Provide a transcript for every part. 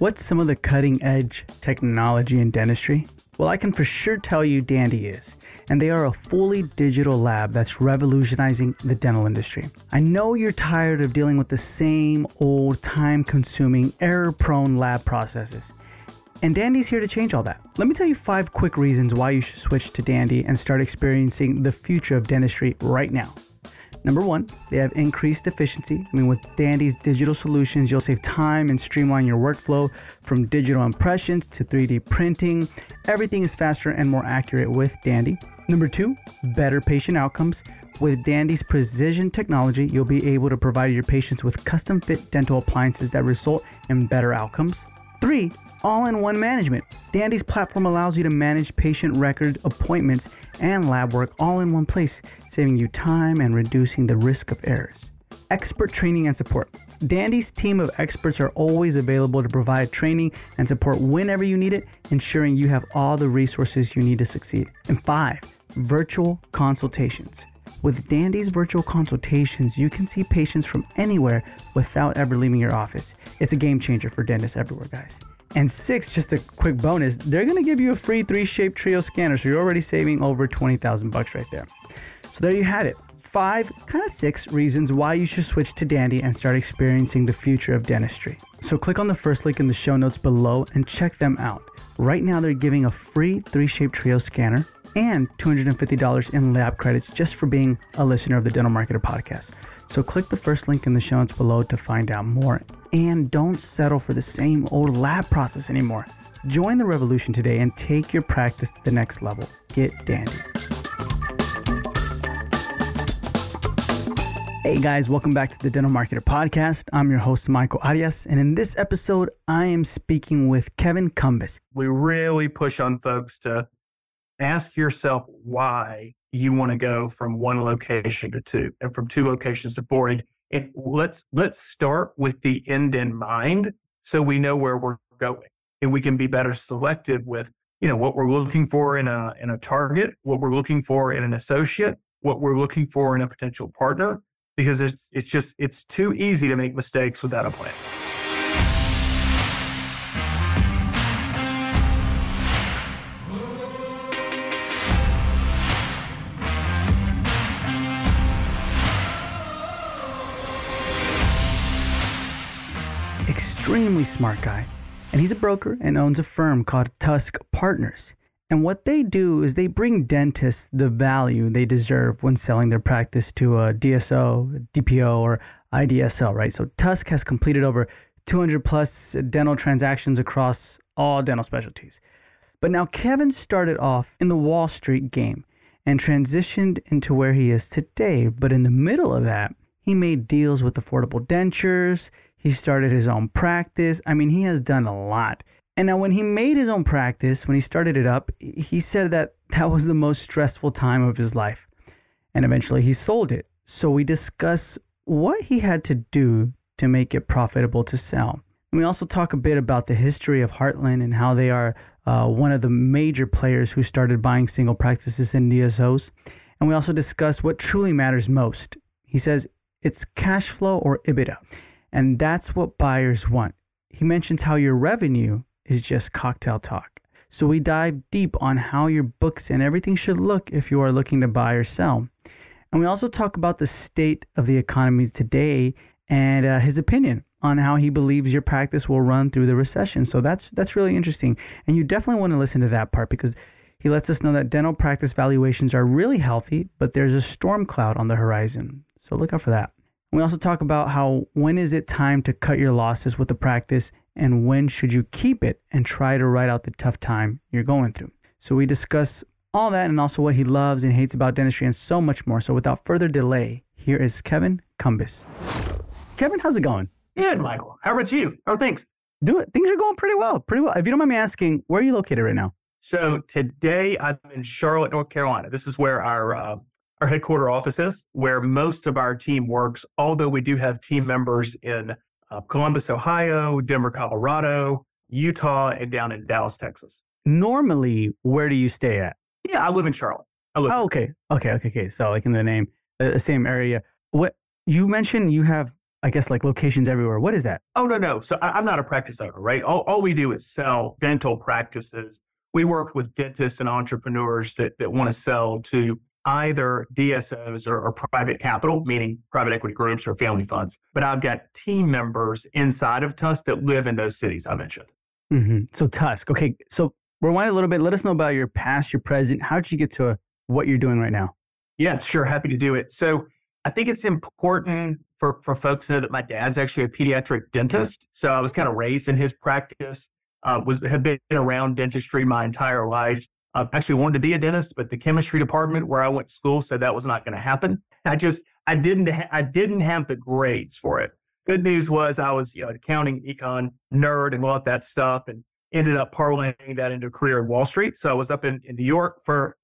What's some of the cutting edge technology in dentistry? Well, I can for sure tell you Dandy is, and they are a fully digital lab that's revolutionizing the dental industry. I know you're tired of dealing with the same old time consuming, error prone lab processes. And Dandy's here to change all that. Let me tell you five quick reasons why you should switch to Dandy and start experiencing the future of dentistry right now. Number one, they have increased efficiency. I mean, with Dandy's digital solutions, you'll save time and streamline your workflow from digital impressions to 3D printing. Everything is faster and more accurate with Dandy. Number two, better patient outcomes. With Dandy's precision technology, you'll be able to provide your patients with custom fit dental appliances that result in better outcomes. Three, all in one management. Dandy's platform allows you to manage patient record appointments and lab work all in one place, saving you time and reducing the risk of errors. Expert training and support. Dandy's team of experts are always available to provide training and support whenever you need it, ensuring you have all the resources you need to succeed. And five, virtual consultations. With Dandy's virtual consultations, you can see patients from anywhere without ever leaving your office. It's a game changer for dentists everywhere, guys. And six, just a quick bonus, they're gonna give you a free 3Shape trio scanner, so you're already saving over 20,000 bucks right there. So there you have it. Five, kind of six reasons why you should switch to Dandy and start experiencing the future of dentistry. So click on the first link in the show notes below and check them out. Right now, they're giving a free 3Shape trio scanner and $250 in lab credits just for being a listener of the Dental Marketer podcast. So click the first link in the show notes below to find out more. And don't settle for the same old lab process anymore. Join the revolution today and take your practice to the next level. Get dandy. Hey guys, welcome back to the Dental Marketer Podcast. I'm your host, Michael Arias, and in this episode, I am speaking with Kevin Cumbus. We really push on folks to ask yourself why you want to go from one location to two and from two locations to four. And let's let's start with the end in mind so we know where we're going. And we can be better selected with, you know, what we're looking for in a in a target, what we're looking for in an associate, what we're looking for in a potential partner, because it's it's just it's too easy to make mistakes without a plan. Extremely smart guy. And he's a broker and owns a firm called Tusk Partners. And what they do is they bring dentists the value they deserve when selling their practice to a DSO, DPO, or IDSO, right? So Tusk has completed over 200 plus dental transactions across all dental specialties. But now Kevin started off in the Wall Street game and transitioned into where he is today. But in the middle of that, he made deals with affordable dentures. He started his own practice. I mean, he has done a lot. And now, when he made his own practice, when he started it up, he said that that was the most stressful time of his life. And eventually he sold it. So we discuss what he had to do to make it profitable to sell. And we also talk a bit about the history of Heartland and how they are uh, one of the major players who started buying single practices in DSOs. And we also discuss what truly matters most. He says it's cash flow or EBITDA. And that's what buyers want. He mentions how your revenue is just cocktail talk. So we dive deep on how your books and everything should look if you are looking to buy or sell. And we also talk about the state of the economy today and uh, his opinion on how he believes your practice will run through the recession. So that's that's really interesting. And you definitely want to listen to that part because he lets us know that dental practice valuations are really healthy, but there's a storm cloud on the horizon. So look out for that. We also talk about how when is it time to cut your losses with the practice and when should you keep it and try to ride out the tough time you're going through. So we discuss all that and also what he loves and hates about dentistry and so much more. So without further delay, here is Kevin Cumbus. Kevin, how's it going? Good, Michael. How about you? How are things? Do it. Things are going pretty well. Pretty well. If you don't mind me asking, where are you located right now? So today I'm in Charlotte, North Carolina. This is where our uh, our headquarter offices, where most of our team works, although we do have team members in uh, Columbus, Ohio, Denver, Colorado, Utah, and down in Dallas, Texas. Normally, where do you stay at? Yeah, I live in Charlotte. I live oh, okay. Okay. Okay. Okay. So, like in the name, the uh, same area. What you mentioned, you have I guess like locations everywhere. What is that? Oh no, no. So I, am not a practice owner, right? All, all we do is sell dental practices. We work with dentists and entrepreneurs that, that want to sell to either DSOs or, or, private capital, meaning private equity groups or family funds. But I've got team members inside of Tusk that live in those cities I mentioned. Mm-hmm. So Tusk, okay. So rewind a little bit. Let us know about your past, your present. How did you get to what you're doing right now? Yeah, sure. Happy to do it. So I think it's important for, for folks to know that my dad's actually a pediatric dentist. So I was kind of raised in his practice, uh, was have been around dentistry my entire life. I actually wanted to be a dentist, but the chemistry department where I went to school said that was not going to happen. I just I didn't ha- I didn't have the grades for it. Good news was I was you know an accounting econ nerd and all that stuff, and ended up parlaying that into a career in Wall Street. So I was up in, in New York for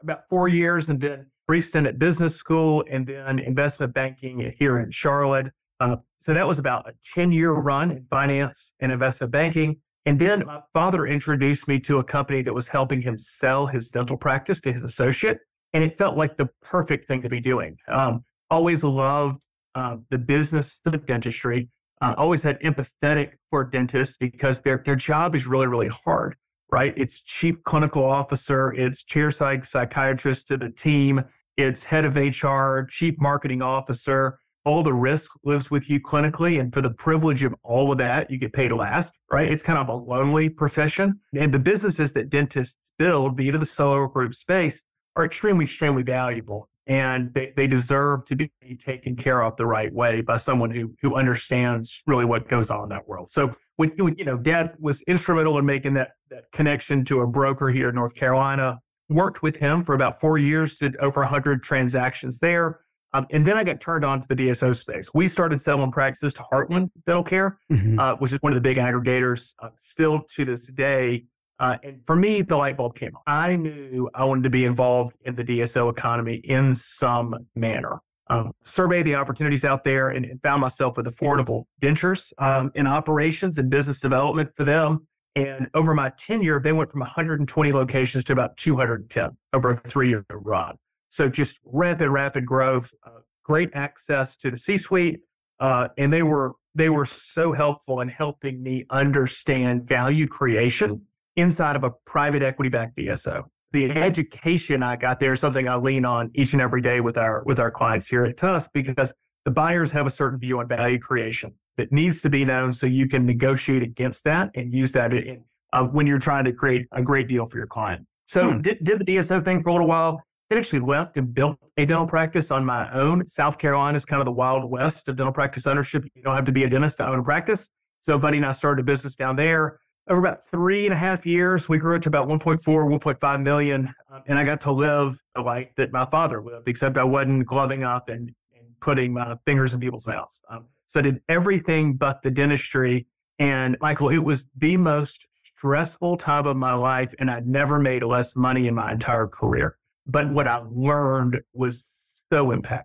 about four years, and then brief stint at business school, and then investment banking here in Charlotte. Uh, so that was about a 10 year run in finance and investment banking. And then my father introduced me to a company that was helping him sell his dental practice to his associate. And it felt like the perfect thing to be doing. Um, always loved uh, the business of dentistry. Uh, always had empathetic for dentists because their, their job is really, really hard, right? It's chief clinical officer, it's chair psych psychiatrist to the team, it's head of HR, chief marketing officer, all the risk lives with you clinically. And for the privilege of all of that, you get paid last, right? It's kind of a lonely profession. And the businesses that dentists build, be it the solo group space, are extremely, extremely valuable. And they, they deserve to be taken care of the right way by someone who, who understands really what goes on in that world. So when, you know, dad was instrumental in making that, that connection to a broker here in North Carolina, worked with him for about four years, did over 100 transactions there um, and then I got turned on to the DSO space. We started selling practices to Heartland Dental Care, mm-hmm. uh, which is one of the big aggregators uh, still to this day. Uh, and for me, the light bulb came on. I knew I wanted to be involved in the DSO economy in some manner. Um, surveyed the opportunities out there and, and found myself with affordable dentures um, in operations and business development for them. And over my tenure, they went from 120 locations to about 210 over a three year run. So just rapid, rapid growth, uh, great access to the C-suite, uh, and they were they were so helpful in helping me understand value creation inside of a private equity backed DSO. The education I got there is something I lean on each and every day with our with our clients here at Tusk because the buyers have a certain view on value creation that needs to be known so you can negotiate against that and use that in, uh, when you're trying to create a great deal for your client. So hmm. did, did the DSO thing for a little while I actually left and built a dental practice on my own. South Carolina is kind of the wild west of dental practice ownership. You don't have to be a dentist to own a practice. So, Buddy and I started a business down there. Over about three and a half years, we grew it to about 1.4, 1.5 million. Um, and I got to live the life that my father lived, except I wasn't gloving up and, and putting my fingers in people's mouths. Um, so I did everything but the dentistry. And Michael, it was the most stressful time of my life. And I'd never made less money in my entire career. But what I learned was so impactful.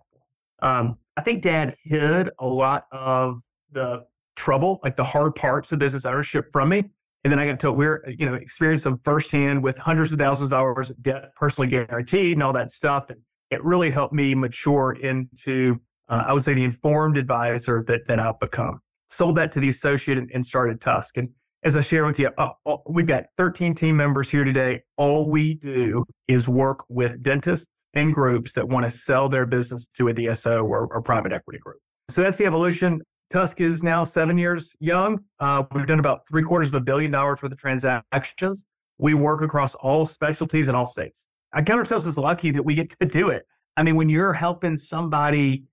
Um, I think dad hid a lot of the trouble, like the hard parts of business ownership from me. And then I got to we're you know experience them firsthand with hundreds of thousands of dollars of debt personally guaranteed and all that stuff. And it really helped me mature into uh, I would say the informed advisor that that I've become. Sold that to the associate and, and started Tusk. And as I share with you, uh, uh, we've got 13 team members here today. All we do is work with dentists and groups that want to sell their business to a DSO or, or private equity group. So that's the evolution. Tusk is now seven years young. Uh, we've done about three quarters of a billion dollars worth of transactions. We work across all specialties in all states. I count ourselves as lucky that we get to do it. I mean, when you're helping somebody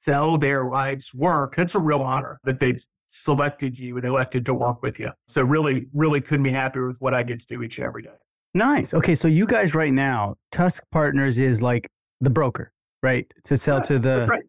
sell their life's work, that's a real honor that they've selected you and elected to work with you. So really, really couldn't be happier with what I get to do each and every day. Nice. Okay, so you guys right now, Tusk Partners is like the broker, right? To sell yeah, to the. Right.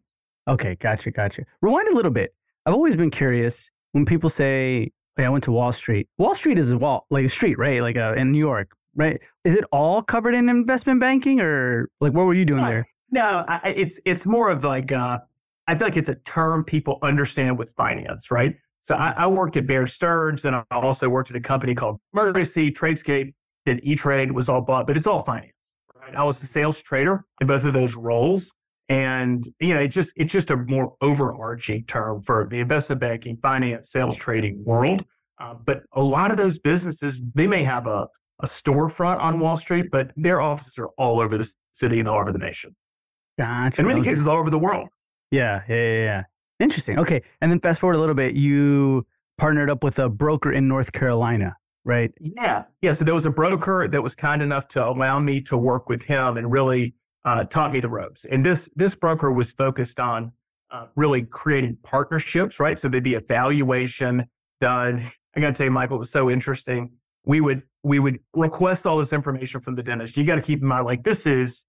Okay, gotcha, gotcha. Rewind a little bit. I've always been curious when people say, "Hey, I went to Wall Street." Wall Street is a wall, like a street, right? Like a, uh, in New York, right? Is it all covered in investment banking, or like what were you doing no, there? No, I, it's it's more of like uh, I feel like it's a term people understand with finance, right? So I, I worked at Bear Stearns, and I also worked at a company called Mercy Tradescape. Then E Trade was all bought, but it's all finance. Right? I was a sales trader in both of those roles, And, you know, it's just, it's just a more overarching term for the investment banking, finance, sales, trading world. Uh, but a lot of those businesses, they may have a, a storefront on Wall Street, but their offices are all over the city and all over the nation. Gotcha. In many cases, all over the world. Yeah, yeah, yeah, yeah. Interesting. Okay. And then fast forward a little bit, you partnered up with a broker in North Carolina, right? Yeah. Yeah. So there was a broker that was kind enough to allow me to work with him and really uh, taught me the ropes. And this this broker was focused on uh, really creating partnerships, right? So there'd be a valuation done. I got to you, Michael, it was so interesting. We would we would request all this information from the dentist. You got to keep in mind, like this is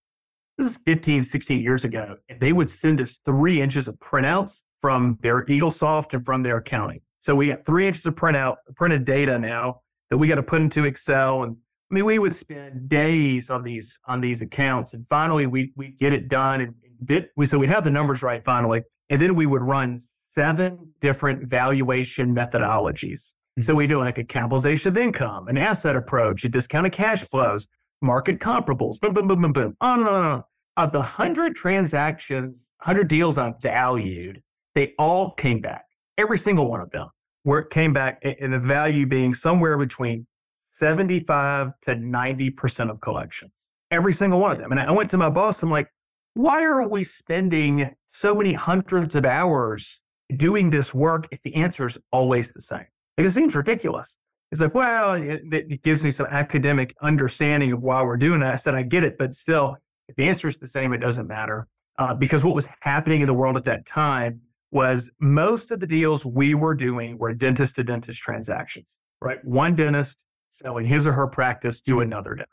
this is 15, 16 years ago. And they would send us three inches of printouts from their Eaglesoft and from their accounting. So we got three inches of printout, printed data now that we got to put into Excel. And I mean, we would spend days on these on these accounts, and finally we we get it done. And bit we so we'd have the numbers right finally, and then we would run seven different valuation methodologies. Mm-hmm. So we do like a capitalization of income, an asset approach, a discounted cash flows, market comparables, boom, boom, boom, boom, boom, on and on on. Of the hundred transactions, hundred deals I valued, they all came back. Every single one of them, where it came back in the value being somewhere between 75 to 90% of collections. Every single one of them. And I went to my boss, I'm like, why are we spending so many hundreds of hours doing this work if the answer is always the same? Like, it seems ridiculous. It's like, well, it, it gives me some academic understanding of why we're doing that. I said, I get it, but still, if the answer is the same, it doesn't matter. Uh, because what was happening in the world at that time was most of the deals we were doing were dentist to dentist transactions, right? One dentist selling his or her practice to another dentist.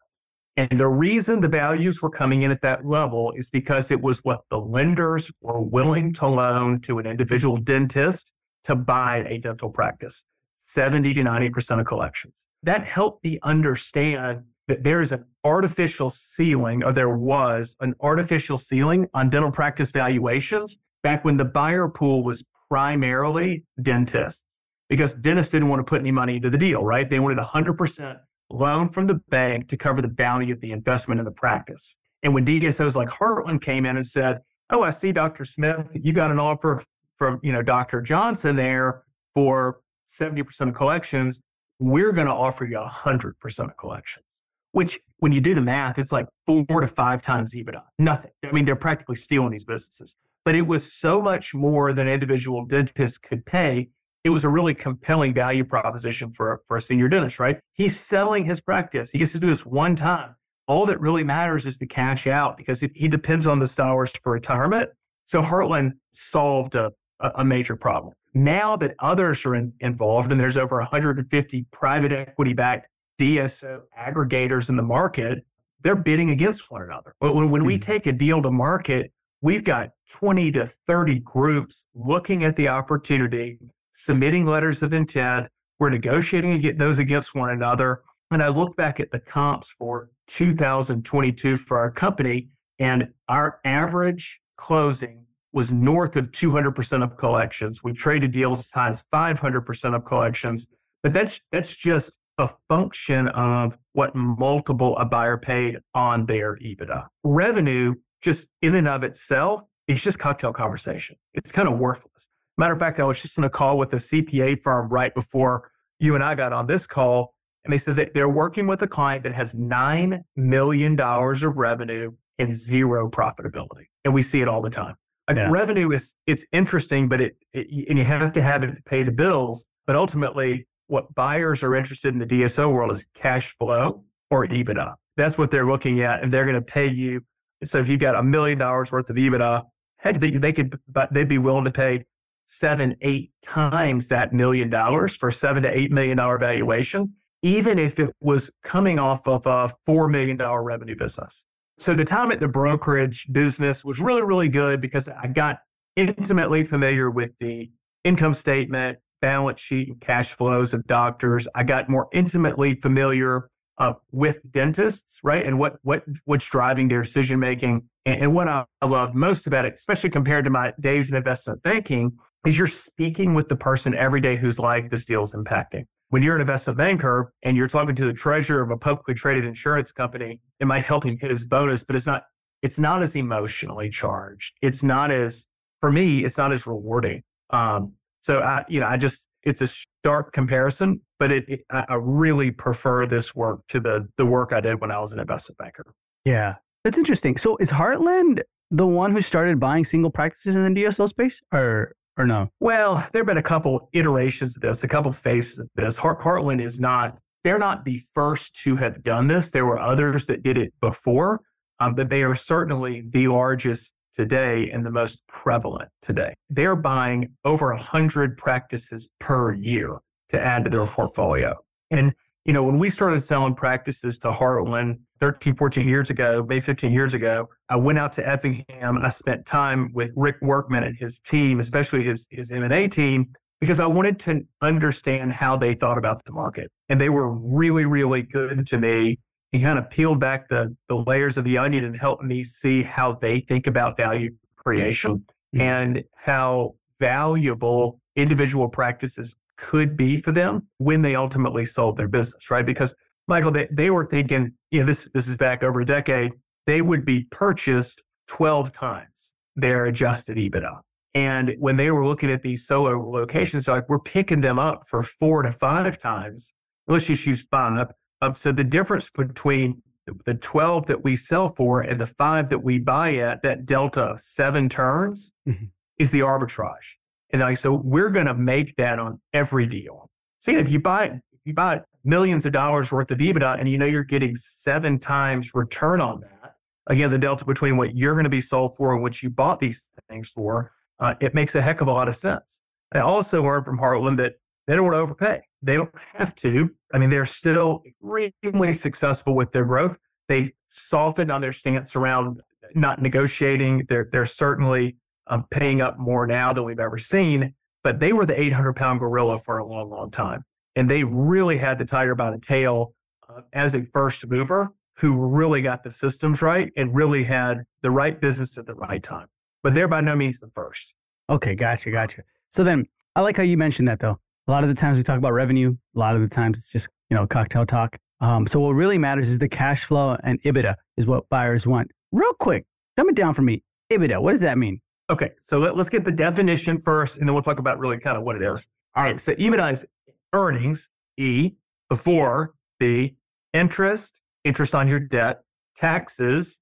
And the reason the values were coming in at that level is because it was what the lenders were willing to loan to an individual dentist to buy a dental practice 70 to 90% of collections. That helped me understand that there is an artificial ceiling, or there was an artificial ceiling on dental practice valuations back when the buyer pool was primarily dentists because dentists didn't want to put any money into the deal, right? They wanted 100% loan from the bank to cover the bounty of the investment in the practice. And when DSOs like Heartland came in and said, "Oh, I see, Dr. Smith, you got an offer from you know Dr. Johnson there for 70% of collections. We're going to offer you 100% of collections." Which, when you do the math, it's like four to five times EBITDA. Nothing. I mean, they're practically stealing these businesses. But it was so much more than individual dentists could pay it was a really compelling value proposition for, for a senior dentist, right? He's selling his practice. He gets to do this one time. All that really matters is the cash out because it, he depends on the dollars for retirement. So Heartland solved a, a major problem. Now that others are in, involved and there's over 150 private equity backed DSO aggregators in the market, they're bidding against one another. But when, when we Mhm. take a deal to market, we've got 20 to 30 groups looking at the opportunity submitting letters of intent. We're negotiating to get those against one another. And I look back at the comps for 2022 for our company, and our average closing was north of 200% of collections. We've traded deals as high as 500% of collections, but that's that's just a function of what multiple a buyer paid on their EBITDA. Revenue, just in and of itself, is just cocktail conversation. It's kind of worthless. Matter of fact, I was just in a call with a CPA firm right before you and I got on this call, and they said that they're working with a client that has $9 million of revenue and zero profitability. And we see it all the time. Like, Yeah. Revenue is, it's interesting, but it, it, and you have to have it to pay the bills. But ultimately, what buyers are interested in the DSO world is cash flow or EBITDA. That's what they're looking at, and they're going to pay you. So if you've got a million dollars worth of EBITDA, heck, they, they could, but they'd be willing to pay seven, eight times that million dollars for seven to eight million dollar valuation, even if it was coming off of a four million dollar revenue business. So the time at the brokerage business was really, really good because I got intimately familiar with the income statement, balance sheet, and cash flows of doctors. I got more intimately familiar uh, with dentists, right, and what what what's driving their decision making. And, and what I, I love most about it, especially compared to my days in investment banking, is you're speaking with the person every day whose life this deal is impacting. When you're an investment banker and you're talking to the treasurer of a publicly traded insurance company, it might help him hit his bonus, but it's not it's not as emotionally charged. It's not as, for me, it's not as rewarding. Um, so I, you know, I just, it's a stark comparison, but it, it, I really prefer this work to the the work I did when I was an investment banker. Yeah, that's interesting. So is Heartland the one who started buying single practices in the DSO space, or or no? Well, there have been a couple iterations of this, a couple phases of this. Heart, Heartland is not, they're not the first to have done this. There were others that did it before, um, but they are certainly the largest today and the most prevalent today. They're buying over 100 practices per year to add to their portfolio. And, you know, when we started selling practices to Heartland 13, 14 years ago, maybe 15 years ago, I went out to Effingham. and I spent time with Rick Workman and his team, especially his, his M&A team, because I wanted to understand how they thought about the market. And they were really, really good to me. He kind of peeled back the, the layers of the onion and helped me see how they think about value creation mm-hmm. and how valuable individual practices could be for them when they ultimately sold their business, right? Because Michael, they, they were thinking, you know, this this is back over a decade, they would be purchased 12 times their adjusted EBITDA. And when they were looking at these solo locations, like we're picking them up for four to five times. Let's just use five up. So the difference between the 12 that we sell for and the five that we buy at, that delta of seven turns mm-hmm. is the arbitrage. And like, so we're going to make that on every deal. See, if you buy, if you buy millions of dollars worth of EBITDA and you know you're getting seven times return on that, again, the delta between what you're going to be sold for and what you bought these things for, uh, it makes a heck of a lot of sense. I also learned from Heartland that they don't want to overpay. They don't have to. I mean, they're still extremely successful with their growth. They softened on their stance around not negotiating. They're, they're certainly um, paying up more now than we've ever seen. But they were the 800 pound gorilla for a long, long time. And they really had the tiger by the tail uh, as a first mover who really got the systems right and really had the right business at the right time. But they're by no means the first. Okay, gotcha, gotcha. So then I like how you mentioned that though. A lot of the times we talk about revenue, a lot of the times it's just, you know, cocktail talk. Um, so what really matters is the cash flow and EBITDA is what buyers want. Real quick, dumb it down for me. EBITDA, what does that mean? Okay, so let, us get the definition first, and then we'll talk about really kind of what it is. All right, so EBITDA is earnings, E, before B, interest, interest on your debt, taxes,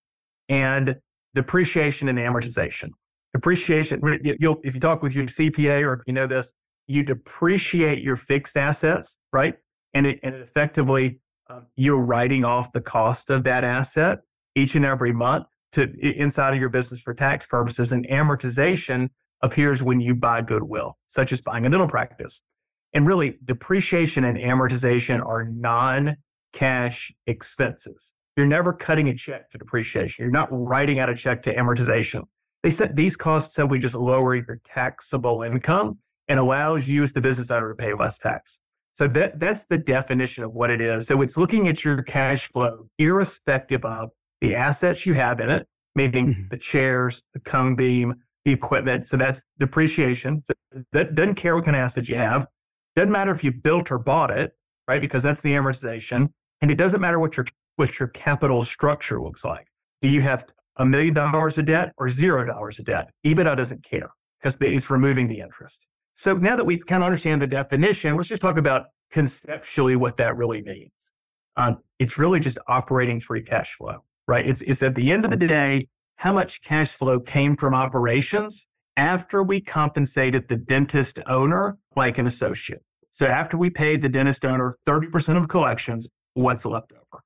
and depreciation and amortization. Depreciation, you'll, if you talk with your CPA or if you know this, you depreciate your fixed assets, right? And it, and it effectively, um, you're writing off the cost of that asset each and every month to inside of your business for tax purposes. And amortization appears when you buy goodwill, such as buying a dental practice. And really, depreciation and amortization are non cash expenses. You're never cutting a check to depreciation. You're not writing out a check to amortization. They said these costs simply just lower your taxable income and allows you as the business owner to pay less tax. So that, that's the definition of what it is. So it's looking at your cash flow, irrespective of the assets you have in it, meaning mm-hmm. the chairs, the cone beam, the equipment. So that's depreciation. So that doesn't care what kind of assets you have. Doesn't matter if you built or bought it, right? Because that's the amortization. And it doesn't matter what your what your capital structure looks like. Do you have a million dollars of debt or zero dollars of debt? EBITDA doesn't care because it's removing the interest. So now that we kind of understand the definition, let's just talk about conceptually what that really means. Uh, it's really just operating free cash flow right? It's, it's at the end of the day, how much cash flow came from operations after we compensated the dentist owner like an associate. So after we paid the dentist owner 30% of collections, what's left over?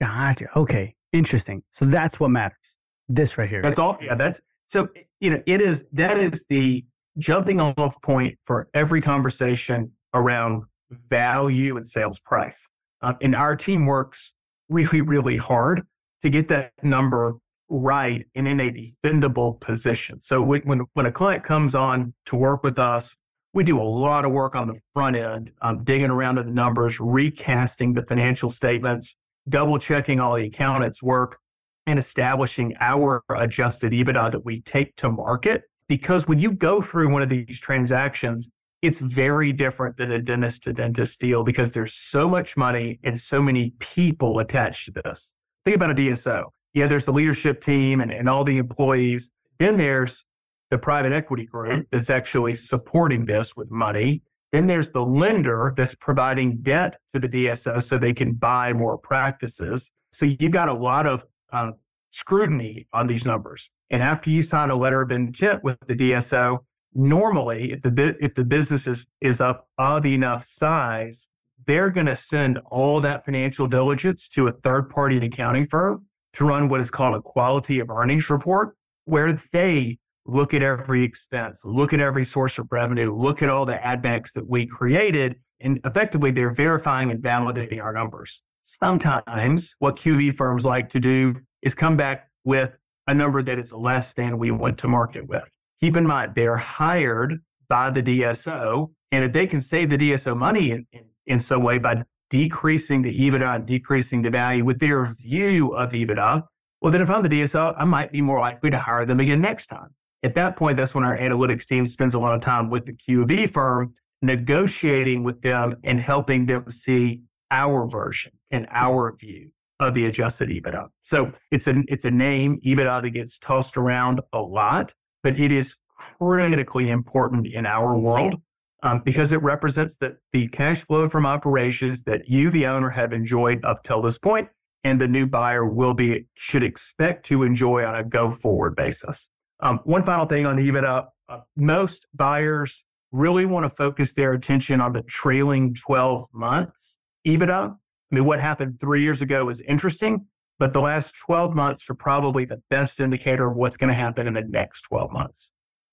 Gotcha. Okay. Interesting. So that's what matters. This right here. That's all. Yeah. That's so, you know, it is, that is the jumping off point for every conversation around value and sales price. Um, and our team works really, really hard to get that number right and in a defendable position. So when, when a client comes on to work with us, we do a lot of work on the front end, um, digging around to the numbers, recasting the financial statements, double checking all the accountants' work, and establishing our adjusted EBITDA that we take to market. Because when you go through one of these transactions, it's very different than a dentist to dentist deal because there's so much money and so many people attached to this. Think about a DSO. yeah, there's the leadership team and, and all the employees. Then there's the private equity group that's actually supporting this with money. Then there's the lender that's providing debt to the DSO so they can buy more practices. So you've got a lot of uh, scrutiny on these numbers. And after you sign a letter of intent with the DSO, normally if the if the business is, is up of enough size, they're going to send all that financial diligence to a third party accounting firm to run what is called a quality of earnings report, where they look at every expense, look at every source of revenue, look at all the ad backs that we created, and effectively they're verifying and validating our numbers. Sometimes what QoE firms like to do is come back with a number that is less than we went to market with. Keep in mind, they're hired by the DSO, and if they can save the DSO money in, in, in some way by decreasing the EBITDA and decreasing the value with their view of EBITDA, well, then if I'm the DSO, I might be more likely to hire them again next time. At that point, that's when our analytics team spends a lot of time with the QoE firm, negotiating with them and helping them see our version and our view of the adjusted EBITDA. So it's a it's a name EBITDA that gets tossed around a lot, but it is critically important in our world um, because it represents the, the cash flow from operations that you, the owner, have enjoyed up till this point, and the new buyer will be should expect to enjoy on a go forward basis. Um, one final thing on EBITDA: uh, most buyers really want to focus their attention on the trailing 12 months EBITDA I mean, what happened three years ago was interesting, but the last 12 months are probably the best indicator of what's going to happen in the next 12 months.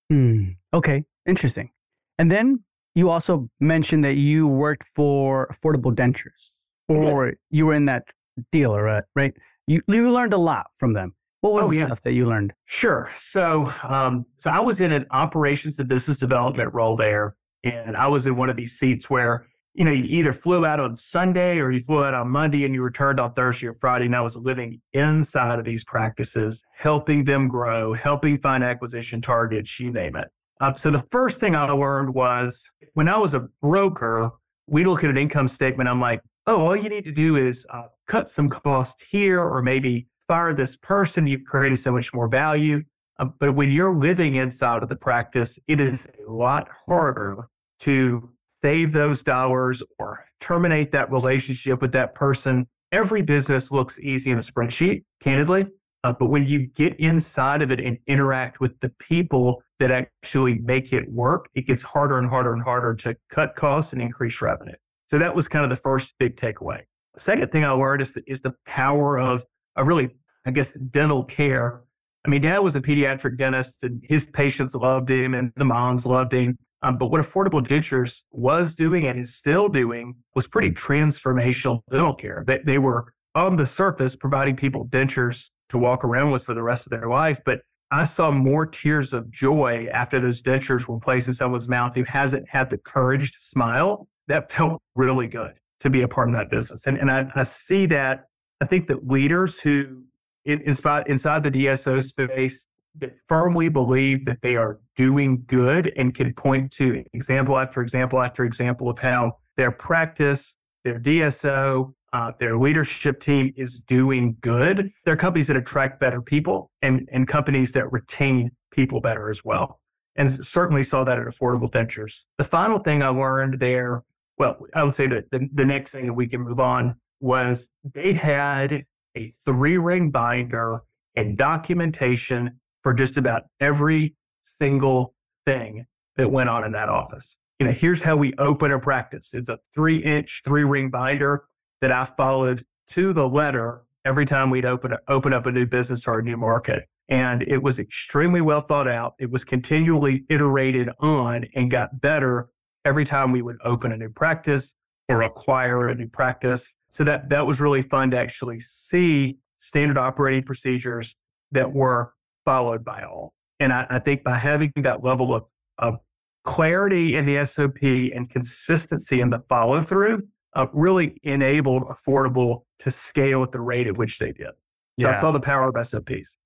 Hmm. Okay. Interesting. And then you also mentioned that you worked for Affordable Dentures or you were in that deal, right? Right. You, you learned a lot from them. What was oh, the yeah. stuff that you learned? Sure. So, um, so I was in an operations and business development role there, and I was in one of these seats where you know, you either flew out on Sunday or you flew out on Monday and you returned on Thursday or Friday. And I was living inside of these practices, helping them grow, helping find acquisition targets, you name it. Um, so the first thing I learned was when I was a broker, we look at an income statement. I'm like, oh, all you need to do is uh, cut some cost here or maybe fire this person. You've created so much more value. Uh, but when you're living inside of the practice, it is a lot harder to save those dollars or terminate that relationship with that person. Every business looks easy in a spreadsheet, candidly. Uh, but when you get inside of it and interact with the people that actually make it work, it gets harder and harder and harder to cut costs and increase revenue. So that was kind of the first big takeaway. The second thing I learned is the, is the power of, a really, I guess, dental care. I mean, dad was a pediatric dentist and his patients loved him and the moms loved him. Um, but what Affordable Dentures was doing and is still doing was pretty transformational dental care. They, they were on the surface providing people dentures to walk around with for the rest of their life. But I saw more tears of joy after those dentures were placed in someone's mouth who hasn't had the courage to smile. That felt really good to be a part of that business. And, and I, I see that. I think that leaders who in, inside, inside the DSO space that firmly believe that they are doing good and can point to example after example after example of how their practice, their DSO, uh, their leadership team is doing good. They're companies that attract better people and, and companies that retain people better as well. And certainly saw that at Affordable Dentures. The final thing I learned there, well, I would say that the, the next thing that we can move on was they had a three ring binder and documentation for just about every single thing that went on in that office. You know, here's how we open a practice. It's a three inch, three ring binder that I followed to the letter every time we'd open, open up a new business or a new market. And it was extremely well thought out. It was continually iterated on and got better every time we would open a new practice or acquire a new practice. So that, that was really fun to actually see standard operating procedures that were followed by all. And I, I think by having that level of, of clarity in the SOP and consistency in the follow through, uh, really enabled affordable to scale at the rate at which they did. So yeah. I saw the power of SOPs.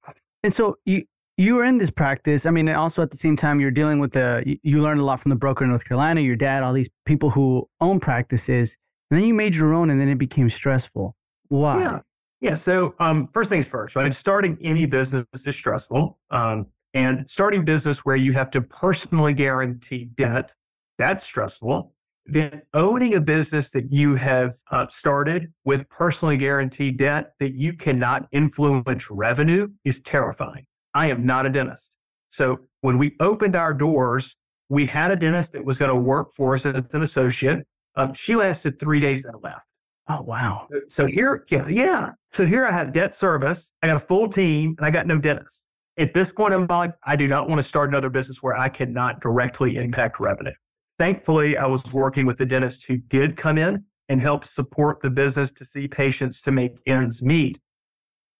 And so you you were in this practice. I mean, and also at the same time, you're dealing with the you, learned a lot from the broker in North Carolina, your dad, all these people who own practices, and then you made your own, and then it became stressful. Why? Yeah. Yeah. So um, first things first, right? Starting any business is stressful. Um, and starting business where you have to personally guarantee debt, that's stressful. Then owning a business that you have uh, started with personally guaranteed debt that you cannot influence revenue is terrifying. I am not a dentist. So when we opened our doors, we had a dentist that was going to work for us as an associate. Um, she lasted three days and left. Oh, wow. So here, yeah, yeah. So here I have debt service. I got a full team and I got no dentist. At this point in my life, I do not want to start another business where I cannot directly impact revenue. Thankfully, I was working with a dentist who did come in and help support the business to see patients to make ends meet.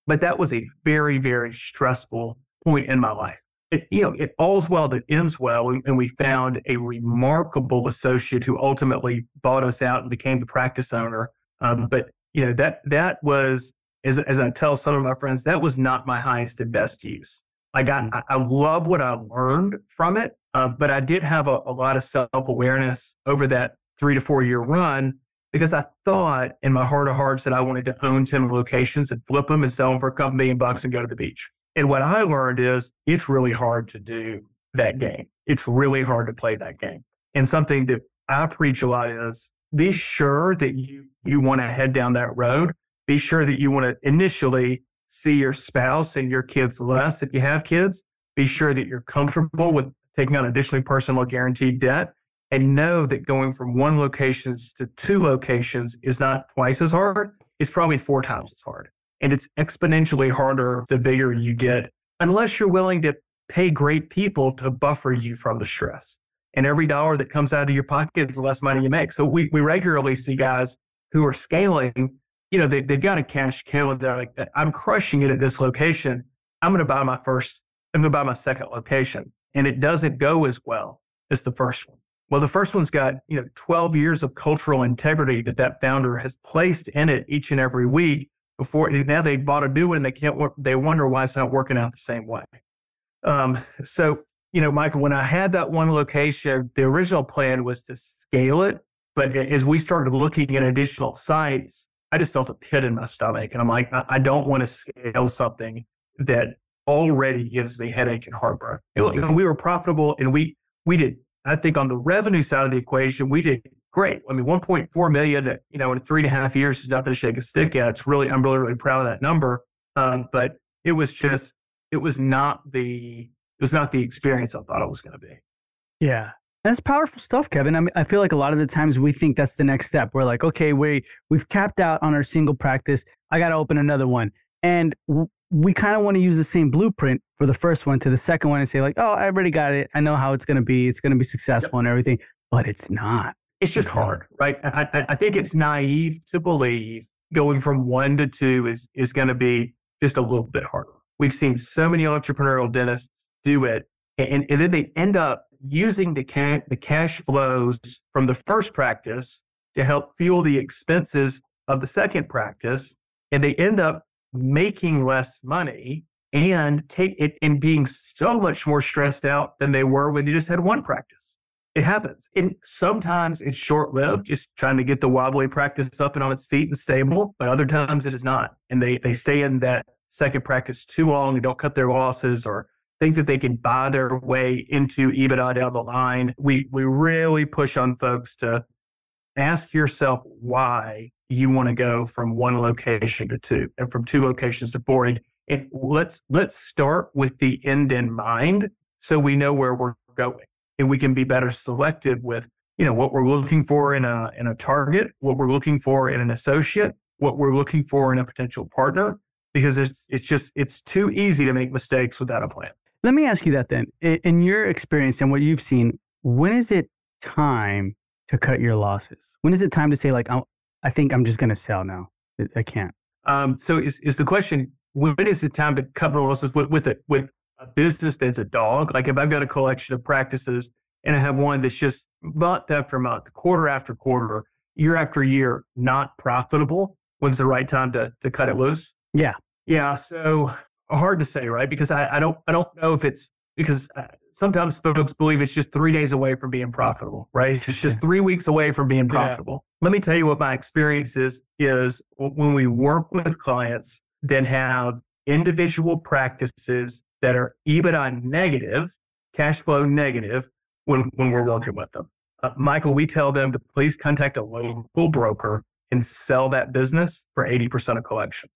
But that was a very, very stressful point in my life. It, you know, it all's well that ends well. And we found a remarkable associate who ultimately bought us out and became the practice owner. Um, but, you know, that, that was, as, as I tell some of my friends, that was not my highest and best use. I got, I, I love what I learned from it. Uh, but I did have a, a lot of self awareness over that three to four year run because I thought in my heart of hearts that I wanted to own 10 locations and flip them and sell them for a couple million bucks and go to the beach. And what I learned is it's really hard to do that game. It's really hard to play that game. And something that I preach a lot is be sure that you, you want to head down that road. Be sure that you want to initially see your spouse and your kids less if you have kids. Be sure that you're comfortable with taking on additionally personal guaranteed debt and know that going from one location to two locations is not twice as hard. It's probably four times as hard. And it's exponentially harder the bigger you get, unless you're willing to pay great people to buffer you from the stress. And every dollar that comes out of your pocket is less money you make. So we, we regularly see guys who are scaling, you know, they, they've got a cash and they're like, I'm crushing it at this location. I'm going to buy my first, I'm going to buy my second location and it doesn't go as well as the first one. Well, the first one's got, you know, 12 years of cultural integrity that that founder has placed in it each and every week before now they bought a new one and they can't work. They wonder why it's not working out the same way. Um, so, you know, Michael, when I had that one location, the original plan was to scale it. But as we started looking at additional sites, I just felt a pit in my stomach. And I'm like, I don't want to scale something that already gives me headache and heartburn. You know, we were profitable and we, we did, I think on the revenue side of the equation, we did great. I mean, 1.4 million, you know, in three and a half years is nothing to shake a stick at. It's really, I'm really, really proud of that number. Um, but it was just, it was not the, was not the experience I thought it was going to be. Yeah. That's powerful stuff, Kevin. I mean, I feel like a lot of the times we think that's the next step. We're like, okay, we we've capped out on our single practice. I got to open another one, and we kind of want to use the same blueprint for the first one to the second one and say like, oh, I already got it. I know how it's going to be. It's going to be successful yep. and everything, but it's not. It's just hard, right? I, I think it's naive to believe going from one to two is is going to be just a little bit harder. We've seen so many entrepreneurial dentists do it, and, and then they end up using the ca- the cash flows from the first practice to help fuel the expenses of the second practice, and they end up making less money and take it and being so much more stressed out than they were when they just had one practice. It happens. And sometimes it's short lived, just trying to get the wobbly practice up and on its feet and stable, but other times it is not. And they, they stay in that second practice too long. They don't cut their losses or think that they can buy their way into EBITDA down the line. We, we really push on folks to ask yourself why you want to go from one location to two and from two locations to four. And, and let's let's start with the end in mind so we know where we're going and we can be better selective with you know what we're looking for in a in a target, what we're looking for in an associate, what we're looking for in a potential partner because it's it's just it's too easy to make mistakes without a plan. Let me ask you that then. In your experience and what you've seen, when is it time to cut your losses? When is it time to say like I think I'm just going to sell now. I can't. Um, so is, is the question, when is the time to cut my losses with, with, a, with a business that's a dog? Like if I've got a collection of practices and I have one that's just month after month, quarter after quarter, year after year, not profitable, when's the right time to, to cut it loose? Yeah. Yeah. So hard to say, right? Because I, I don't, I don't know if it's because uh, sometimes folks believe it's just three days away from being profitable, right? It's just three weeks away from being profitable. Yeah. Let me tell you what my experience is, is when we work with clients that have individual practices that are EBITDA negative, cash flow negative when, when we're working with them. Uh, Michael, we tell them to please contact a local broker and sell that business for 80% of collections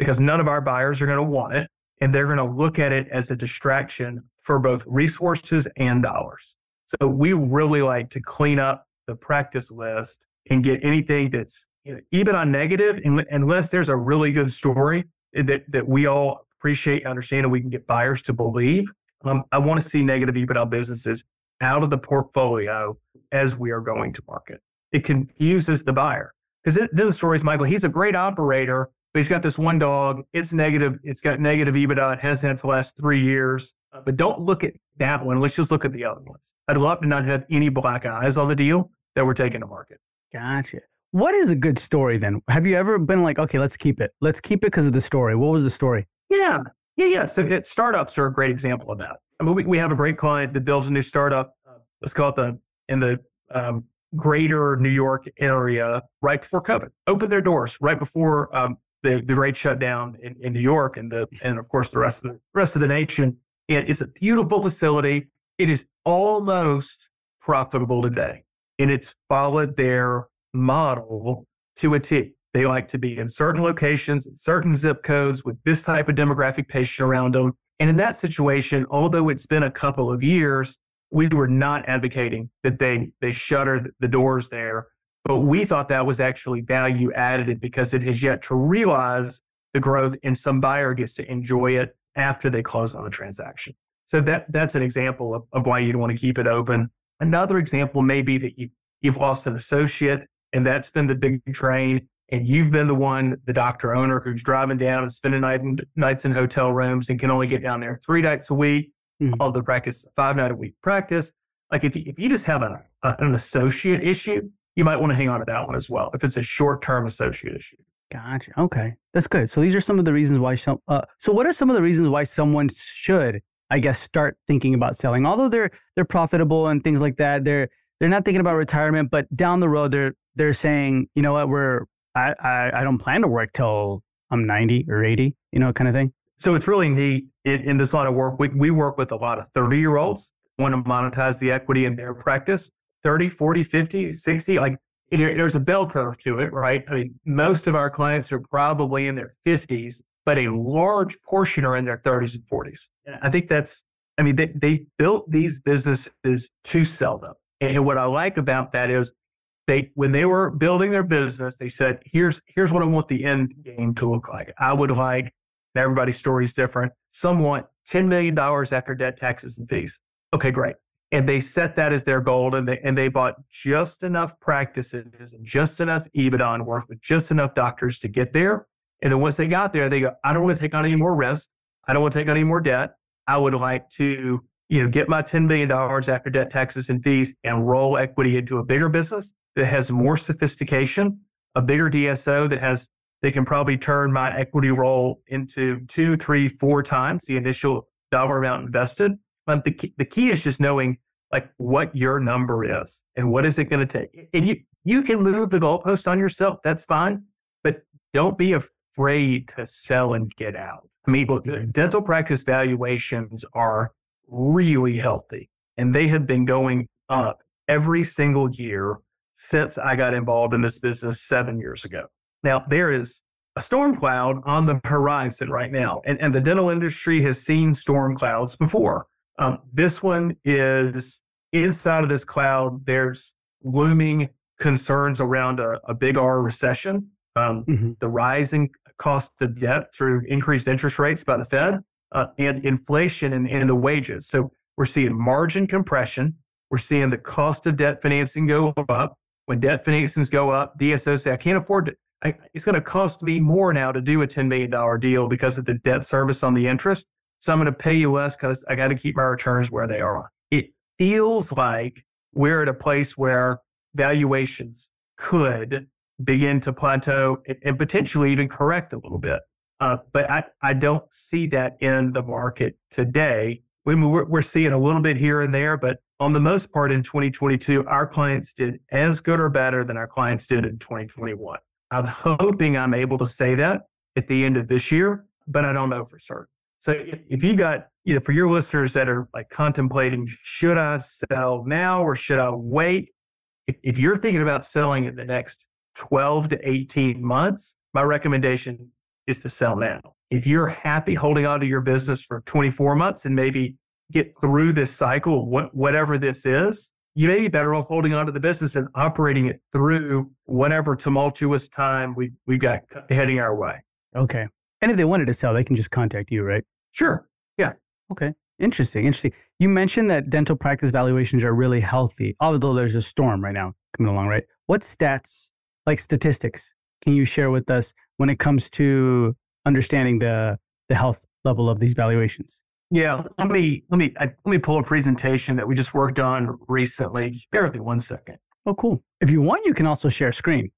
because none of our buyers are going to want it and they're going to look at it as a distraction for both resources and dollars. So we really like to clean up the practice list and get anything that's you know, EBITDA negative, unless there's a really good story that, that we all appreciate, understand, and we can get buyers to believe. Um, I want to see negative EBITDA businesses out of the portfolio as we are going to market. It confuses the buyer because then the story is Michael, he's a great operator, but he's got this one dog. It's negative. It's got negative EBITDA. It has had for the last three years. But don't look at that one. Let's just look at the other ones. I'd love to not have any black eyes on the deal that we're taking to market. Gotcha. What is a good story then? Have you ever been like, okay, let's keep it. Let's keep it because of the story. What was the story? Yeah. Yeah. Yeah. So it, startups are a great example of that. I mean, we, we have a great client that builds a new startup. Uh, let's call it the in the um, greater New York area right before COVID. Opened their doors right before um, the, the great shutdown in, in New York and the and of course the rest of the rest of the nation. It's a beautiful facility. It is almost profitable today. And it's followed their model to a T. They like to be in certain locations, certain zip codes with this type of demographic patient around them. And in that situation, although it's been a couple of years, we were not advocating that they they shutter the doors there, but we thought that was actually value added because it has yet to realize the growth, and some buyer gets to enjoy it after they close on the transaction. So that that's an example of, of why you'd want to keep it open. Another example may be that you you've lost an associate, and that's been the big train. And you've been the one, the doctor owner, who's driving down and spending night in, nights in hotel rooms and can only get down there three nights a week mm-hmm. all the practice, five night a week practice. Like if you, if you just have a, a, an associate issue, you might want to hang on to that one as well if it's a short term associate issue. Gotcha. Okay, that's good. So these are some of the reasons why some. Uh, so what are some of the reasons why someone should, I guess, start thinking about selling? Although they're they're profitable and things like that, they're they're not thinking about retirement, but down the road they're they're saying, you know what, we're I I, I don't plan to work till I'm 90 or 80, you know, kind of thing. So it's really neat in, in this line of work. We, we work with a lot of 30 year olds want to monetize the equity in their practice 30, 40, 50, 60. Like there's a bell curve to it, right? I mean, most of our clients are probably in their 50s, but a large portion are in their 30s and 40s. And I think that's, I mean, they, they built these businesses to sell them. And what I like about that is they, when they were building their business, they said, here's, here's what I want the end game to look like. I would like everybody's story is different. Some want $10 million after debt, taxes, and fees. Okay, great. And they set that as their goal and they, and they bought just enough practices and just enough EBITDA and work with just enough doctors to get there. And then once they got there, they go, I don't want to take on any more risk. I don't want to take on any more debt. I would like to, you know, get my $10 million after debt, taxes, and fees and roll equity into a bigger business that has more sophistication, a bigger DSO that has they can probably turn my equity roll into two, three, four times the initial dollar amount invested. But the key, the key is just knowing like what your number is and what is it going to take. And you you can move the goalpost on yourself. That's fine, but don't be afraid to sell and get out. I mean, look, dental practice valuations are really healthy, and they have been going up every single year since I got involved in this business seven years ago. Now, there is a storm cloud on the horizon right now, and, and the dental industry has seen storm clouds before. Um, this one is inside of this cloud, there's looming concerns around a, a big R recession, um, mm-hmm. the rising cost of debt through increased interest rates by the Fed, uh, and inflation and, and the wages. So we're seeing margin compression. We're seeing the cost of debt financing go up. When debt financings go up, DSOs say, I can't afford it. I, it's going to cost me more now to do a $10 million deal because of the debt service on the interest. So I'm going to pay you less because I got to keep my returns where they are. It feels like we're at a place where valuations could begin to plateau and, potentially even correct a little bit. Uh, but I, I don't see that in the market today. we're, we're seeing a little bit here and there, but on the most part in 2022, our clients did as good or better than our clients did in 2021. I'm hoping I'm able to say that at the end of this year, but I don't know for certain. So if you got, you know, for your listeners that are like contemplating, should I sell now or should I wait? If, you're thinking about selling in the next 12 to 18 months, my recommendation is to sell now. If you're happy holding on to your business for 24 months and maybe get through this cycle, whatever this is, you may be better off holding on to the business and operating it through whatever tumultuous time we, we've got heading our way. Okay. And if they wanted to sell, they can just contact you, right? Sure. Yeah. Okay. Interesting. Interesting. You mentioned that dental practice valuations are really healthy, although there's a storm right now coming along, right? What stats, like statistics, can you share with us when it comes to understanding the the health level of these valuations? Yeah, let me let me I, let me pull a presentation that we just worked on recently. Just bear with me one second. Oh, cool. If you want, you can also share screen.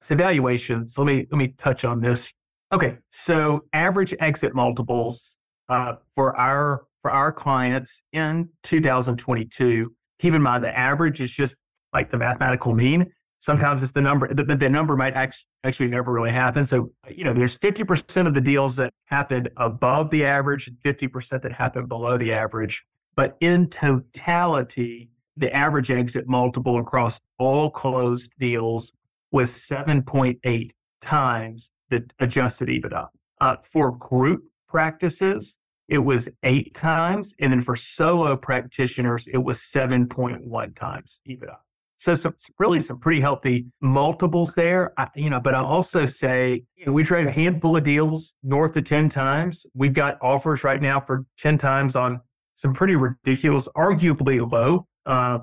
It's evaluations. Let me let me touch on this. Okay, so average exit multiples uh, for our for our clients in 2022. Keep in mind the average is just like the mathematical mean. Sometimes it's the number, the, the number might actually, actually never really happen. So, you know, there's 50% of the deals that happened above the average and 50% that happened below the average. But in totality, the average exit multiple across all closed deals was 7.8 times the adjusted EBITDA. Uh, for group practices, it was eight times. And then for solo practitioners, it was 7.1 times EBITDA. So some really some pretty healthy multiples there. I, you know, but I'll also say you know, we trade a handful of deals north of 10 times. We've got offers right now for 10 times on some pretty ridiculous, arguably low uh,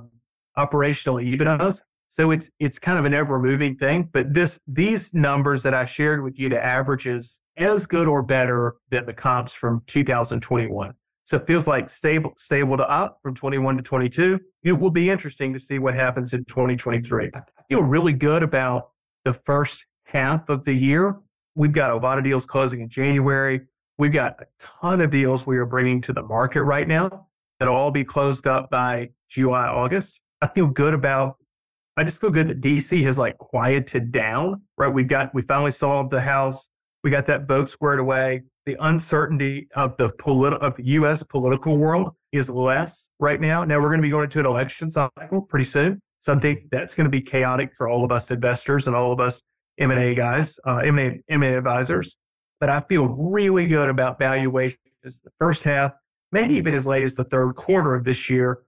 operational EBITDAs. So it's it's kind of an ever moving thing. But this these numbers that I shared with you, the averages as good or better than the comps from 2021. So it feels like stable, stable to up from 21 to 22. It will be interesting to see what happens in 2023. I feel really good about the first half of the year. We've got a lot of deals closing in January. We've got a ton of deals we are bringing to the market right now that'll all be closed up by July, August. I feel good about, I just feel good that DC has like quieted down, right? We've got, we finally solved the house. We got that vote squared away the uncertainty of the politi- of U.S. political world is less right now. Now we're going to be going into an election cycle pretty soon, so that's going to be chaotic for all of us investors and all of us M&A guys, uh, M&A, M&A advisors. But I feel really good about valuations the first half, maybe even as late as the third quarter of this year,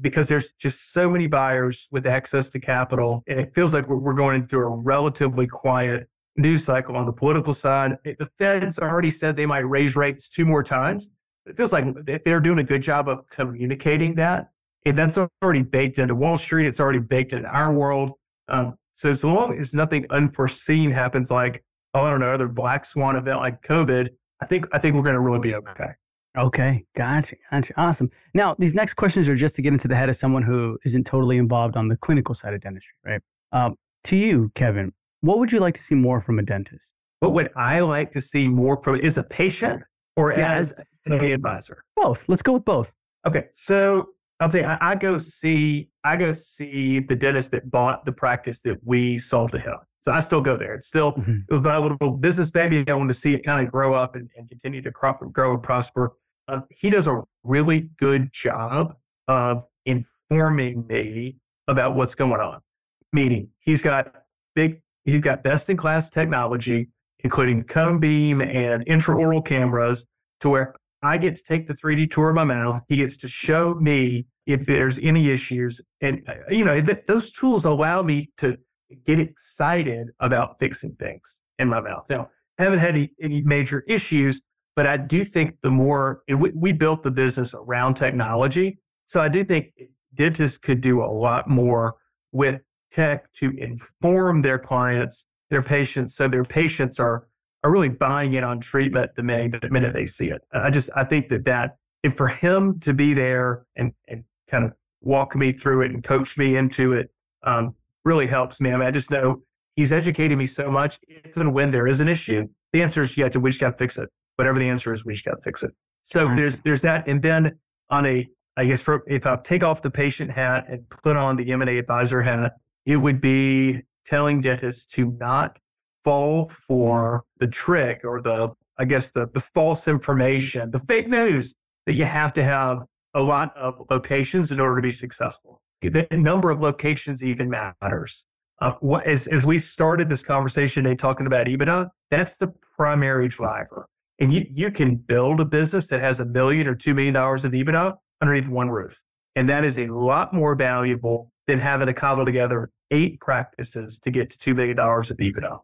because there's just so many buyers with access to capital, and it feels like we're, going into a relatively quiet news cycle on the political side. The Fed's already said they might raise rates two more times. It feels like they're doing a good job of communicating that. And that's already baked into Wall Street. It's already baked into our world. Um, so, so long as nothing unforeseen happens, like, oh, I don't know, other black swan event like COVID, I think, I think we're going to really be okay. Okay. Gotcha. Gotcha. Awesome. Now, these next questions are just to get into the head of someone who isn't totally involved on the clinical side of dentistry, right? Um, to you, Kevin, what would you like to see more from a dentist? What would I like to see more from is a patient or yeah, as an advisor? Both. Let's go with both. Okay. So I'll think I, I, go see I go see the dentist that bought the practice that we sold to him. So I still go there. It's still mm-hmm. my little business baby. I want to see it kind of grow up and, and continue to crop, and grow and prosper. Um, he does a really good job of informing me about what's going on. Meaning, he's got big He's got best in class technology, including cone beam and intraoral cameras, to where I get to take the 3D tour of my mouth. He gets to show me if there's any issues. And, uh, you know, th- those tools allow me to get excited about fixing things in my mouth. Now, haven't had any, any major issues, but I do think the more we, we built the business around technology. So I do think dentists could do a lot more with tech to inform their clients, their patients, so their patients are are really buying in on treatment the minute, the minute they see it. I just I think that that and for him to be there and and kind of walk me through it and coach me into it um, really helps me. I mean, I just know he's educated me so much. If and when there is an issue, the answer is you have to we just got to fix it. Whatever the answer is, we just got to fix it. So there's there's that, and then on a, I guess, for, if I take off the patient hat and put on the M&A advisor hat, it would be telling dentists to not fall for the trick or the, I guess, the, the false information, the fake news that you have to have a lot of locations in order to be successful. The number of locations even matters. Uh, what, as, as we started this conversation today talking about EBITDA, that's the primary driver. And you, mm-hmm. you can build a business that has a million or $2 million of EBITDA underneath one roof. And that is a lot more valuable than having to cobble together eight practices to get to $2 million of EBITDA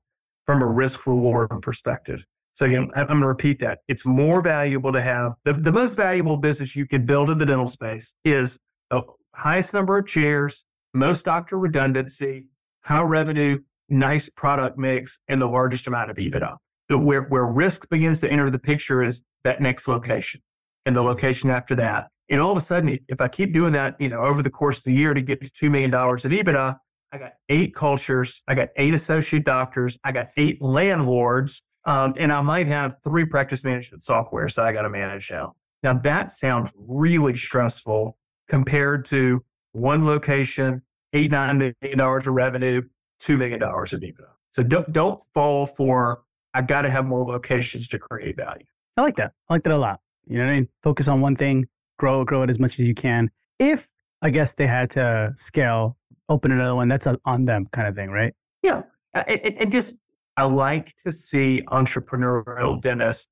from a risk reward perspective. So again, I'm going to repeat that. It's more valuable to have the, the most valuable business you can build in the dental space is the highest number of chairs, most doctor redundancy, high revenue, nice product mix, and the largest amount of EBITDA. Where, where risk begins to enter the picture is that next location and the location after that. And all of a sudden, if I keep doing that, you know, over the course of the year to get to $2 million of EBITDA, I got eight cultures, I got eight associate doctors, I got eight landlords, um, and I might have three practice management software. So I got to manage now. Now that sounds really stressful compared to one location, eight, nine million dollars of revenue, $2 million of EBITDA. So don't, don't fall for, I got to have more locations to create value. I like that. I like that a lot. You know what I mean? Focus on one thing, grow, grow it as much as you can. If I guess they had to scale, open another one, that's on them kind of thing, right? Yeah. Uh, and, and just, I like to see entrepreneurial dentists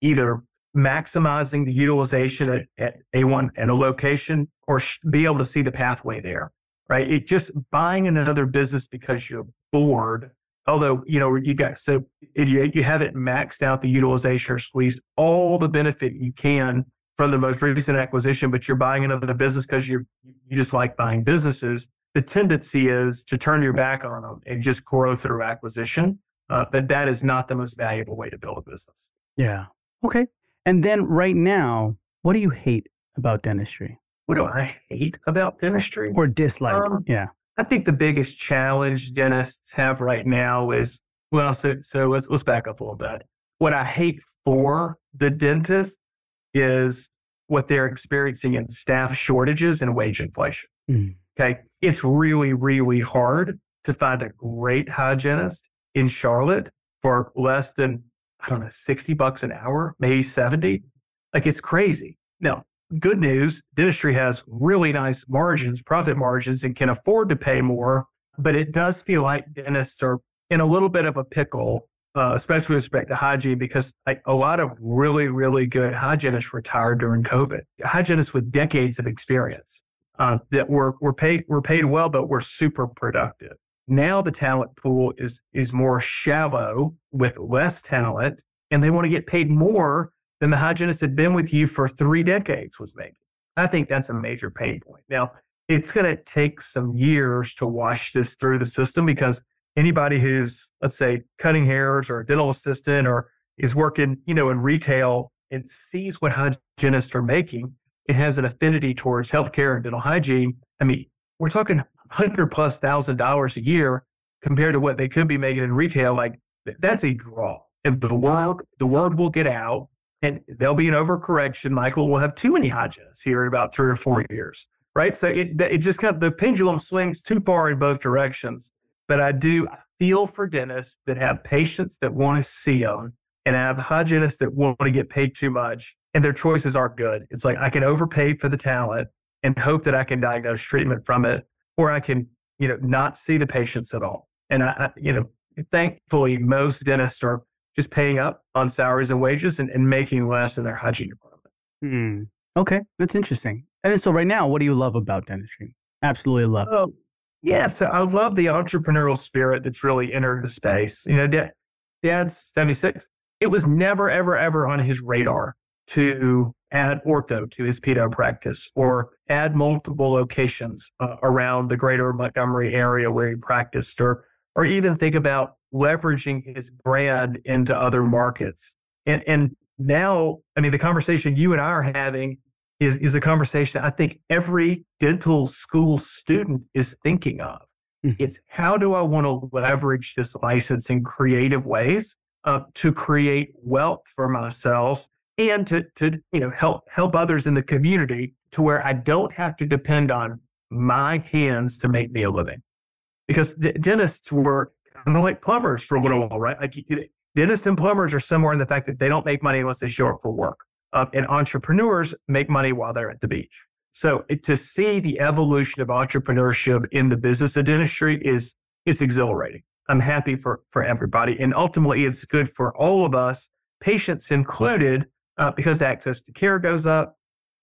either maximizing the utilization at, at A1 and a location or sh- be able to see the pathway there right? It just buying another business because you're bored. Although, you know, you got, so you, you haven't maxed out the utilization or squeezed all the benefit you can from the most recent acquisition, but you're buying another business because you you just like buying businesses. The tendency is to turn your back on them and just grow through acquisition. Uh, but that is not the most valuable way to build a business. Yeah. Okay. And then right now, what do you hate about dentistry? what do I hate about dentistry? Or dislike? Um, yeah. I think the biggest challenge dentists have right now is well, so so let's let's back up a little bit. What I hate for the dentist is what they're experiencing in staff shortages and wage inflation. Mm. Okay. It's really, really hard to find a great hygienist in Charlotte for less than, I don't know, 60 bucks an hour, maybe 70. Like it's crazy. Now, good news dentistry has really nice margins, profit margins, and can afford to pay more. But it does feel like dentists are in a little bit of a pickle, uh, especially with respect to hygiene, because a lot of really, really good hygienists retired during COVID. Hygienists with decades of experience uh, that were, were paid were paid well, but were super productive. Now the talent pool is is more shallow with less talent, and they want to get paid more than the hygienist had been with you for three decades was making. I think that's a major pain point. Now, it's going to take some years to wash this through the system because anybody who's, let's say, cutting hairs or a dental assistant or is working, you know, in retail and sees what hygienists are making, it has an affinity towards healthcare and dental hygiene. I mean, we're talking hundred plus thousand dollars a year compared to what they could be making in retail. Like that's a draw. If the world, the word will get out and there'll be an overcorrection. Michael will have too many hygienists here in about three or four years, right? So it, it just kind of, the pendulum swings too far in both directions. But I do feel for dentists that have patients that want to see them and have hygienists that want to get paid too much and their choices aren't good. It's like I can overpay for the talent and hope that I can diagnose treatment from it, or I can, you know, not see the patients at all. And I, I you know, thankfully most dentists are just paying up on salaries and wages and, and making less in their hygiene department. Hmm. Okay, that's interesting. And so, right now, what do you love about dentistry? Absolutely love. Oh, yeah. So I love the entrepreneurial spirit that's really entered the space. You know, dad, dad's 76. It was never, ever, ever on his radar to add ortho to his pedo practice or add multiple locations uh, around the greater Montgomery area where he practiced or or even think about leveraging his brand into other markets. And, and now, I mean, the conversation you and I are having is, is a conversation I think every dental school student is thinking of. Mm-hmm. It's how do I want to leverage this license in creative ways uh, to create wealth for myself and to, to you know, help, help others in the community to where I don't have to depend on my hands to make me a living. Because d- dentists were kind of like plumbers for a little while, right? Like dentists and plumbers are similar in the fact that they don't make money unless they show up for work. Uh, and entrepreneurs make money while they're at the beach. So it, to see the evolution of entrepreneurship in the business of dentistry is it's exhilarating. I'm happy for for everybody, and ultimately it's good for all of us, patients included, uh, because access to care goes up,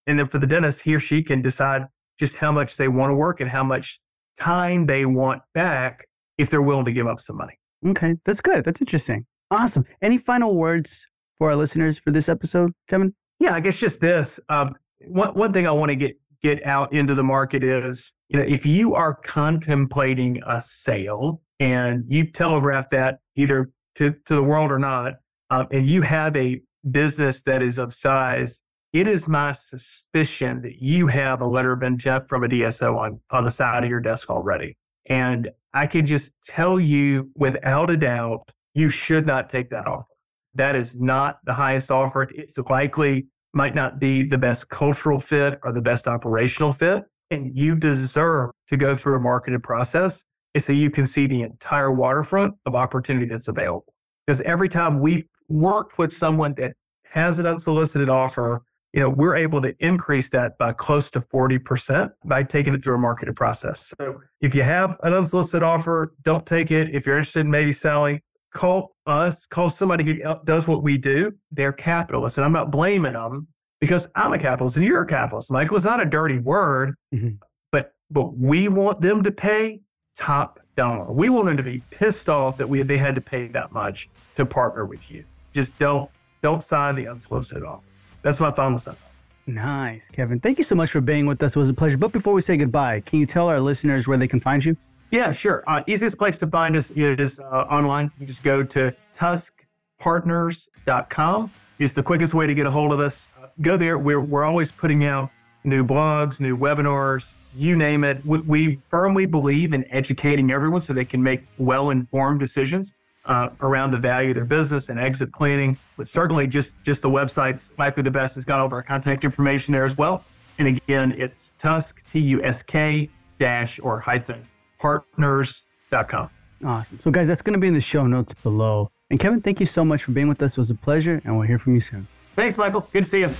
and then for the dentist, he or she can decide just how much they want to work and how much time they want back if they're willing to give up some money. Okay, that's good. That's interesting. Awesome. Any final words for our listeners for this episode, Kevin? Yeah, I guess just this. Um, one one thing I want to get get out into the market is, you know, if you are contemplating a sale and you telegraph that either to, to the world or not, um, and you have a business that is of size, it is my suspicion that you have a letter of intent from a DSO on, on the side of your desk already. And I can just tell you without a doubt, you should not take that offer. That is not the highest offer. It's likely might not be the best cultural fit or the best operational fit. And you deserve to go through a marketed process so you can see the entire waterfront of opportunity that's available. Because every time we work with someone that has an unsolicited offer you know, we're able to increase that by close to 40% by taking it through a marketed process. So if you have an unsolicited offer, don't take it. If you're interested in maybe selling, call us, call somebody who does what we do. They're capitalists. And I'm not blaming them because I'm a capitalist and you're a capitalist. Michael, it's not a dirty word, mm-hmm. but but we want them to pay top dollar. We want them to be pissed off that we they had to pay that much to partner with you. Just don't don't sign the unsolicited offer. That's my final stuff. Nice, Kevin. Thank you so much for being with us. It was a pleasure. But before we say goodbye, can you tell our listeners where they can find you? Yeah, sure. Uh, easiest place to find us is uh, online. You just go to tuskpartners.com. It's the quickest way to get a hold of us. Uh, go there. We're, we're always putting out new blogs, new webinars, you name it. We, we firmly believe in educating everyone so they can make well informed decisions uh, around the value of their business and exit planning. But certainly, just just the websites, likely the best has got all of our contact information there as well. And again, it's Tusk T U S K dash or hyphen partners.com. Awesome. So, guys, that's going to be in the show notes below. And Kevin, thank you so much for being with us. It was a pleasure, and we'll hear from you soon. Thanks, Michael. Good to see you.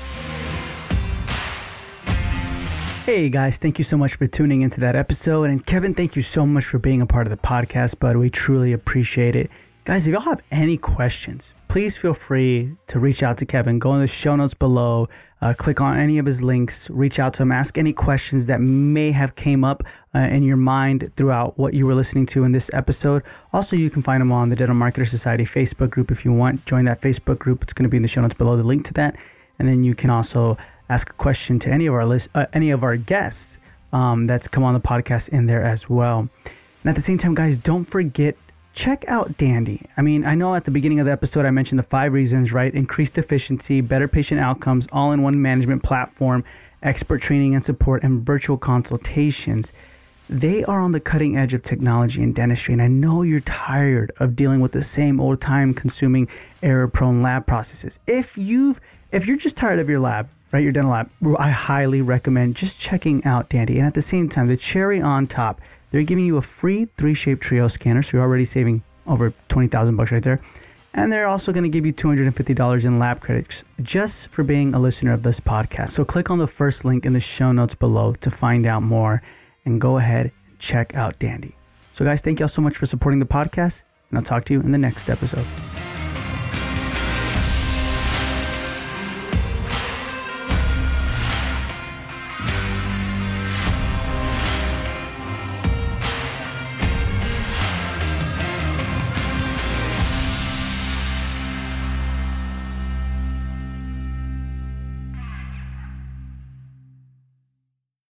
Hey guys, thank you so much for tuning into that episode. And Kevin, thank you so much for being a part of the podcast, bud. We truly appreciate it. Guys, if y'all have any questions, please feel free to reach out to Kevin. Go in the show notes below, uh, click on any of his links, reach out to him, ask any questions that may have came up uh, in your mind throughout what you were listening to in this episode. Also, you can find him on the Dental Marketer Society Facebook group if you want. Join that Facebook group. It's going to be in the show notes below, the link to that. And then you can also ask a question to any of our list, uh, any of our guests um, that's come on the podcast in there as well. And at the same time, guys, don't forget check out Dandy. I mean, I know at the beginning of the episode I mentioned the five reasons, right? Increased efficiency, better patient outcomes, all in one management platform, expert training and support, and virtual consultations. They are on the cutting edge of technology in dentistry, and I know you're tired of dealing with the same old time consuming error prone lab processes. If you've if you're just tired of your lab, right, your dental lab, I highly recommend just checking out Dandy. And at the same time, the cherry on top they're giving you a free 3Shape trio scanner, so you're already saving over 20,000 bucks right there. And they're also going to give you $250 in lab credits just for being a listener of this podcast. So click on the first link in the show notes below to find out more and go ahead and check out Dandy. So, guys, thank y'all so much for supporting the podcast, and I'll talk to you in the next episode.